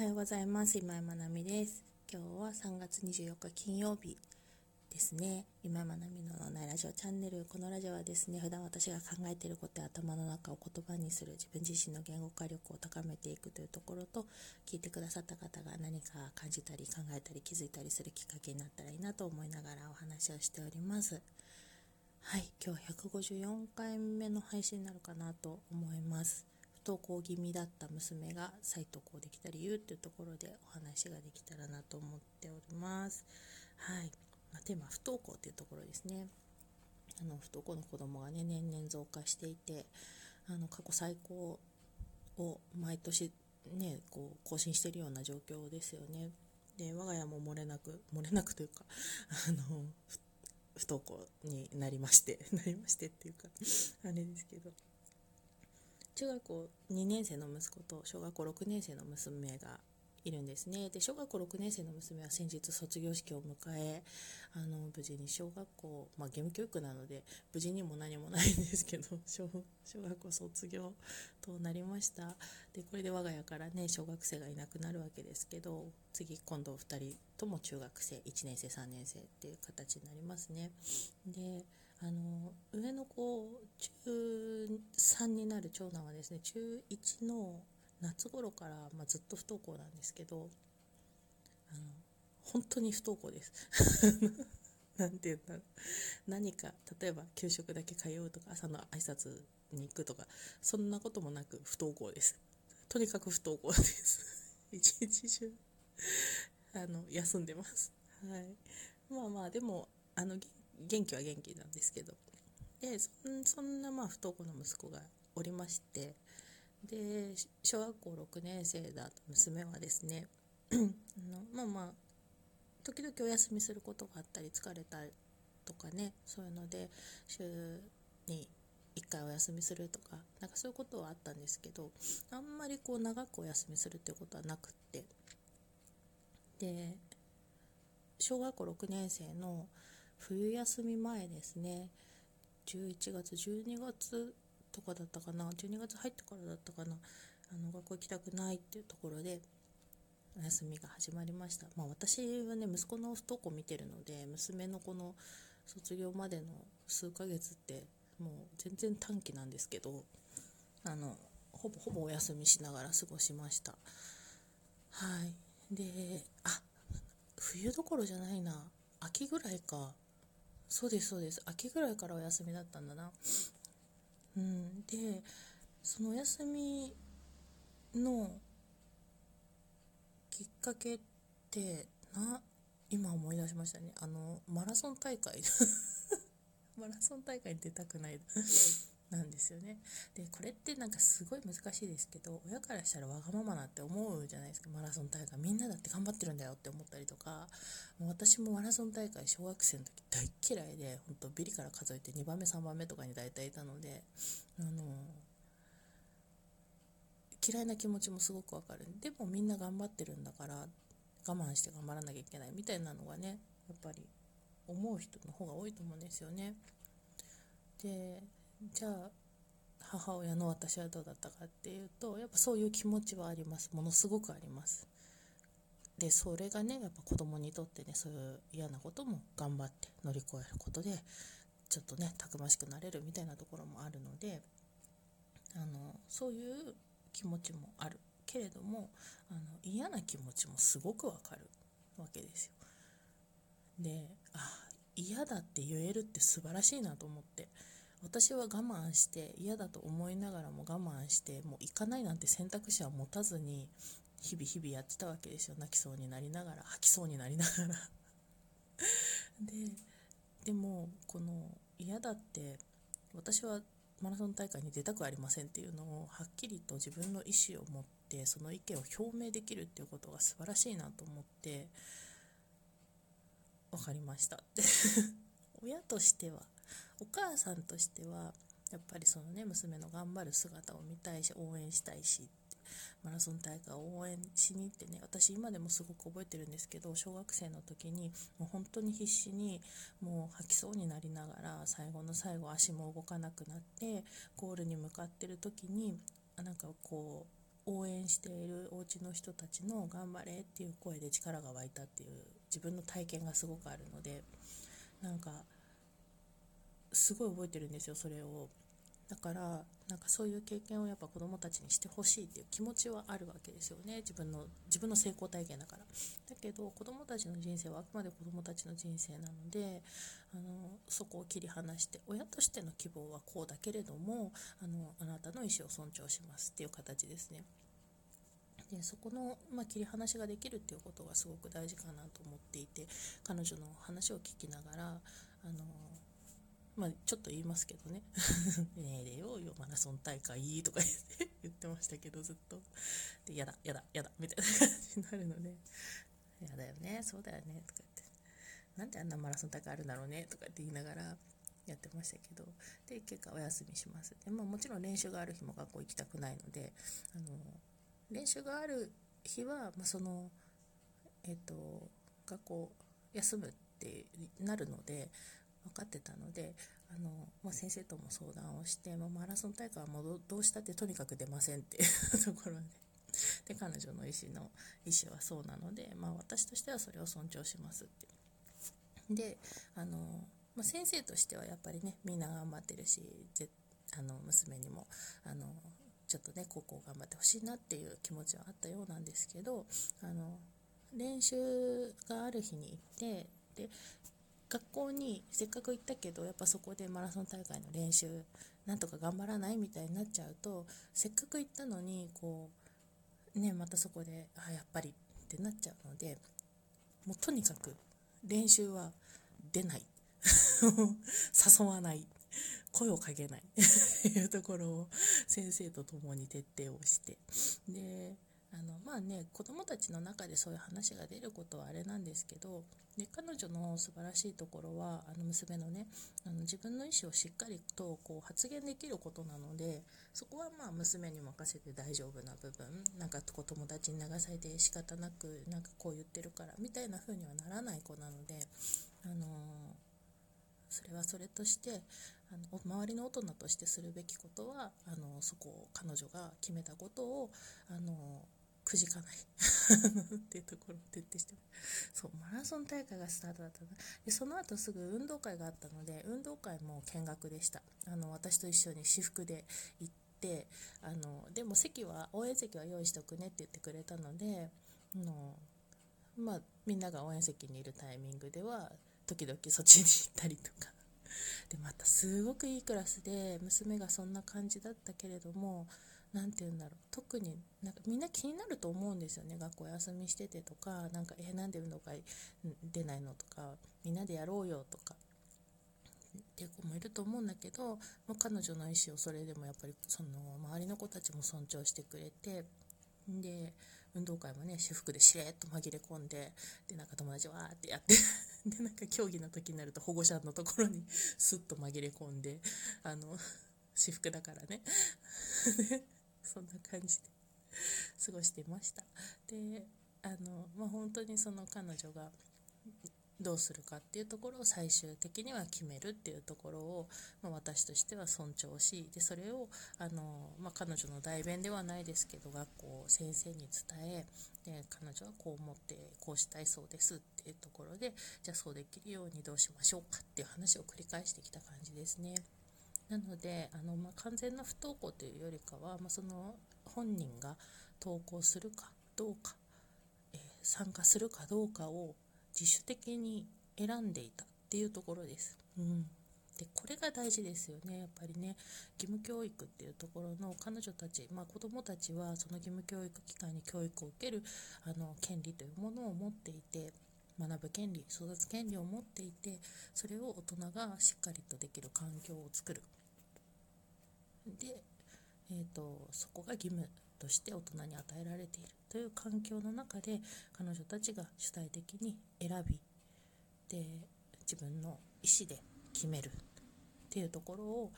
はようございます。今井まなみです。今日は3月24日金曜日ですね。今井まなみの脳内ラジオチャンネル。このラジオはですね普段私が考えていることや頭の中を言葉にする。自分自身の言語化力を高めていくというところと聞いてくださった方が何か感じたり考えたり気づいたりするきっかけになったらいいなと思いながらお話をしております。はい。今日154回目の配信になるかなと思います。不登校気味だった娘が再登校できた理由っていうところでお話ができたらなと思っております。はい。まあ、テーマ不登校っていうところですね。あの不登校の子供がね年々増加していてあの過去最高を毎年ねこう更新しているような状況ですよね。で我が家も漏れなく漏れなくというかあの不登校になりまして なりましてっていうかあれですけど中学校2年生の息子と小学校6年生の娘がいるんですね。で小学校6年生の娘は先日卒業式を迎えあの無事に小学校、まあ、義務教育なので無事にも何もないんですけど 小学校卒業となりました。でこれで我が家からね小学生がいなくなるわけですけど次今度2人とも中学生1年生3年生っていう形になりますね。であの上の子中3になる長男はですね中1の夏頃から、まあ、ずっと不登校なんですけどあの本当に不登校です。なんて言うんだろう何か例えば給食だけ通うとか朝の挨拶に行くとかそんなこともなく不登校です。とにかく不登校です。一日中あの休んでます。はい。まあまあでもあの元気は元気なんですけど。でそんなまあ不登校の息子がおりましてで小学校6年生だと娘はですねあのまあまあ時々お休みすることがあったり疲れたとかねそういうので週に1回お休みするとかなんかそういうことはあったんですけどあんまりこう長くお休みするっていうことはなくってで小学校6年生の冬休み前ですね11月12月とかだったかな。12月入ってからだったかな。あの学校行きたくないっていうところでお休みが始まりました。まあ私はね息子の不登校見てるので娘のこの卒業までの数ヶ月ってもう全然短期なんですけどあのほぼほぼお休みしながら過ごしました。はい。であ冬どころじゃないな。秋ぐらいか。そうですそうです。秋ぐらいからお休みだったんだな。うん。でそのお休みのきっかけってな今思い出しましたね。あのマラソン大会。マラソン大会に出たくない。なんですよね。でこれってなんかすごい難しいですけど親からしたらわがままなって思うじゃないですか。マラソン大会みんなだって頑張ってるんだよって思ったりとか。も私もマラソン大会小学生の時大っ嫌いで本当ビリから数えて2番目3番目とかに大体いたのであの嫌いな気持ちもすごくわかる。でもみんな頑張ってるんだから我慢して頑張らなきゃいけないみたいなのがねやっぱり思う人の方が多いと思うんですよね。でじゃあ母親の私はどうだったかっていうとやっぱそういう気持ちはあります。ものすごくあります。でそれがねやっぱ子供にとってねそういう嫌なことも頑張って乗り越えることでちょっとねたくましくなれるみたいなところもあるのであのそういう気持ちもある。けれどもあの嫌な気持ちもすごくわかるわけですよ。であ嫌だって言えるって素晴らしいなと思って。私は我慢して嫌だと思いながらも我慢してもう行かないなんて選択肢は持たずに日々日々やってたわけですよ。泣きそうになりながら吐きそうになりながら。ででもこの嫌だって私はマラソン大会に出たくありませんっていうのをはっきりと自分の意思を持ってその意見を表明できるっていうことが素晴らしいなと思って分かりました。親としてはお母さんとしてはやっぱりそのね娘の頑張る姿を見たいし応援したいしマラソン大会を応援しに行ってね私今でもすごく覚えてるんですけど小学生の時にもう本当に必死にもう吐きそうになりながら最後の最後足も動かなくなってゴールに向かってる時になんかこう応援しているお家の人たちの頑張れっていう声で力が湧いたっていう自分の体験がすごくあるのでなんかすごい覚えてるんですよそれを。だからなんかそういう経験をやっぱ子どもたちにしてほしいっていう気持ちはあるわけですよね。自分の自分の成功体験だから。だけど子どもたちの人生はあくまで子どもたちの人生なのであのそこを切り離して親としての希望はこうだけれどもあのあなたの意思を尊重しますっていう形ですね。でそこの、まあ、切り離しができるっていうことがすごく大事かなと思っていて彼女の話を聞きながらあのまあ、ちょっと言いますけどね「ね えれよよマラソン大会」とか言ってましたけどずっと。で「やだやだやだ」みたいな感じになるので「やだよねそうだよね」とか言って「なんであんなマラソン大会あるんだろうね」とかって言いながらやってましたけど。で結果お休みします。で、まあ、もちろん練習がある日も学校行きたくないのであの練習がある日は、まあ、そのえっ、と学校休むってなるので分かってたのであの、まあ、先生とも相談をして、まあ、マラソン大会はもうどうしたってとにかく出ませんっていう ところでで彼女の意思の意思はそうなので、まあ、私としてはそれを尊重しますってであの、まあ、先生としてはやっぱりねみんな頑張ってるしあの娘にもあのちょっとね高校頑張ってほしいなっていう気持ちはあったようなんですけどあの練習がある日に行ってで学校にせっかく行ったけどやっぱそこでマラソン大会の練習なんとか頑張らないみたいになっちゃうとせっかく行ったのにこうねまたそこであやっぱりってなっちゃうのでもうとにかく練習は出ない。誘わない。声をかけない。っていうところを先生と共に徹底をして。であのまあね子供たちの中でそういう話が出ることはあれなんですけどで彼女の素晴らしいところはあの娘のねあの自分の意思をしっかりとこう発言できることなのでそこはまあ娘に任せて大丈夫な部分なんか子友達に流されて仕方なくなんかこう言ってるからみたいな風にはならない子なのであのそれはそれとしてあの周りの大人としてするべきことはあのそこを彼女が決めたことをあのくじかないっていうところを徹底して。そうマラソン大会がスタートだったでその後すぐ運動会があったので運動会も見学でした。あの私と一緒に私服で行ってあのでも席は応援席は用意しておくねって言ってくれたのであのまあみんなが応援席にいるタイミングでは時々そっちに行ったりとか。でまたすごくいいクラスで娘がそんな感じだったけれども何て言うんだろう。特になんかみんな気になると思うんですよね。学校休みしててとかなんかえー、なんで運動会出ないのとかみんなでやろうよとか。っていう子もいると思うんだけど、まあ、彼女の意思をそれでもやっぱりその周りの子たちも尊重してくれてで運動会もね私服でしれっと紛れ込んででなんか友達わーってやってでなんか競技の時になると保護者のところに スッと紛れ込んであの私服だからね。そんな感じで過ごしてましたであの、まあ、本当にその彼女がどうするかっていうところを最終的には決めるっていうところを、まあ、私としては尊重しでそれをあの、まあ、彼女の代弁ではないですけど学校先生に伝えで彼女はこう思ってこうしたいそうですっていうところでじゃあそうできるようにどうしましょうかっていう話を繰り返してきた感じですね。なのであの、まあ、完全な不登校というよりかは、まあ、その本人が登校するかどうか、えー、参加するかどうかを自主的に選んでいたっていうところです。うん。でこれが大事ですよね。やっぱりね義務教育っていうところの彼女たち、まあ、子どもたちはその義務教育機関に教育を受けるあの権利というものを持っていて学ぶ権利育つ権利を持っていてそれを大人がしっかりとできる環境を作る。で、えーと、そこが義務として大人に与えられているという環境の中で彼女たちが主体的に選びで自分の意思で決めるっていうところを、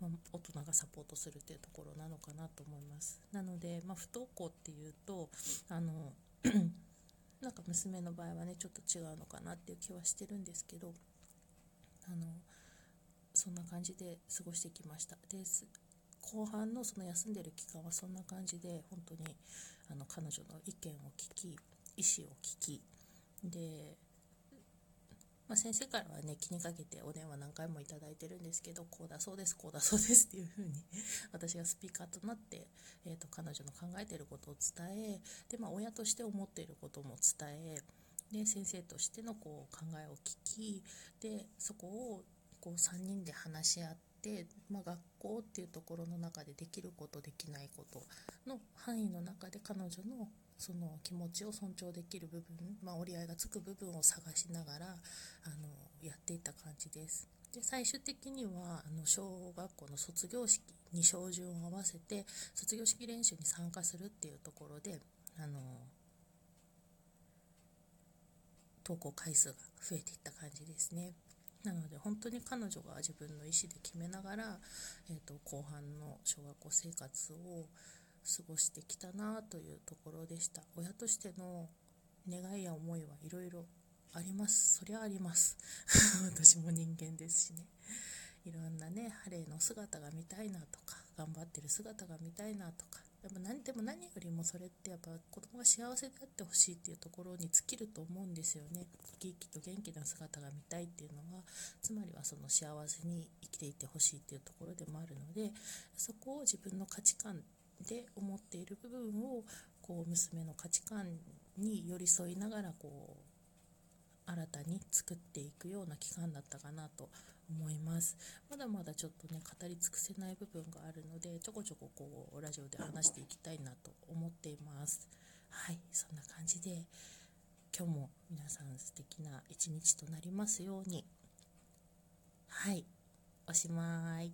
まあ、大人がサポートするっていうところなのかなと思います。なので、まあ、不登校っていうとあの なんか娘の場合はねちょっと違うのかなっていう気はしてるんですけどあのそんな感じで過ごしてきました。です後半のその休んでる期間はそんな感じで本当にあの彼女の意見を聞き意思を聞き。でまあ、先生からはね気にかけてお電話何回もいただいてるんですけどこうだそうですこうだそうですっていう風に私がスピーカーとなって、えーと、彼女の考えていることを伝えで、まあ、親として思っていることも伝えで先生としてのこう考えを聞きでそこをこう3人で話し合って、まあ、学校っていうところの中でできることできないことの範囲の中で彼女のその気持ちを尊重できる部分、まあ、折り合いがつく部分を探しながらあのやっていった感じです。で最終的にはあの小学校の卒業式に照準を合わせて卒業式練習に参加するっていうところであの投稿回数が増えていった感じですね。なので本当に彼女が自分の意思で決めながら、えーと後半の小学校生活を過ごしてきたなというところでした。親としての願いや思いはいろいろあります。そりゃあります。私も人間ですしね。いろんなねハレーの姿が見たいなとか頑張ってる姿が見たいなとかでも何でも何よりもそれってやっぱ子供が幸せであってほしいっていうところに尽きると思うんですよね。生き生きと元気な姿が見たいっていうのはつまりはその幸せに生きていてほしいっていうところでもあるのでそこを自分の価値観で思っている部分をこう娘の価値観に寄り添いながらこう新たに作っていくような期間だったかなと思います。まだまだちょっとね語り尽くせない部分があるのでちょこちょここうラジオで話していきたいなと思っています。はいそんな感じで今日も皆さん素敵な一日となりますように。はいおしまい。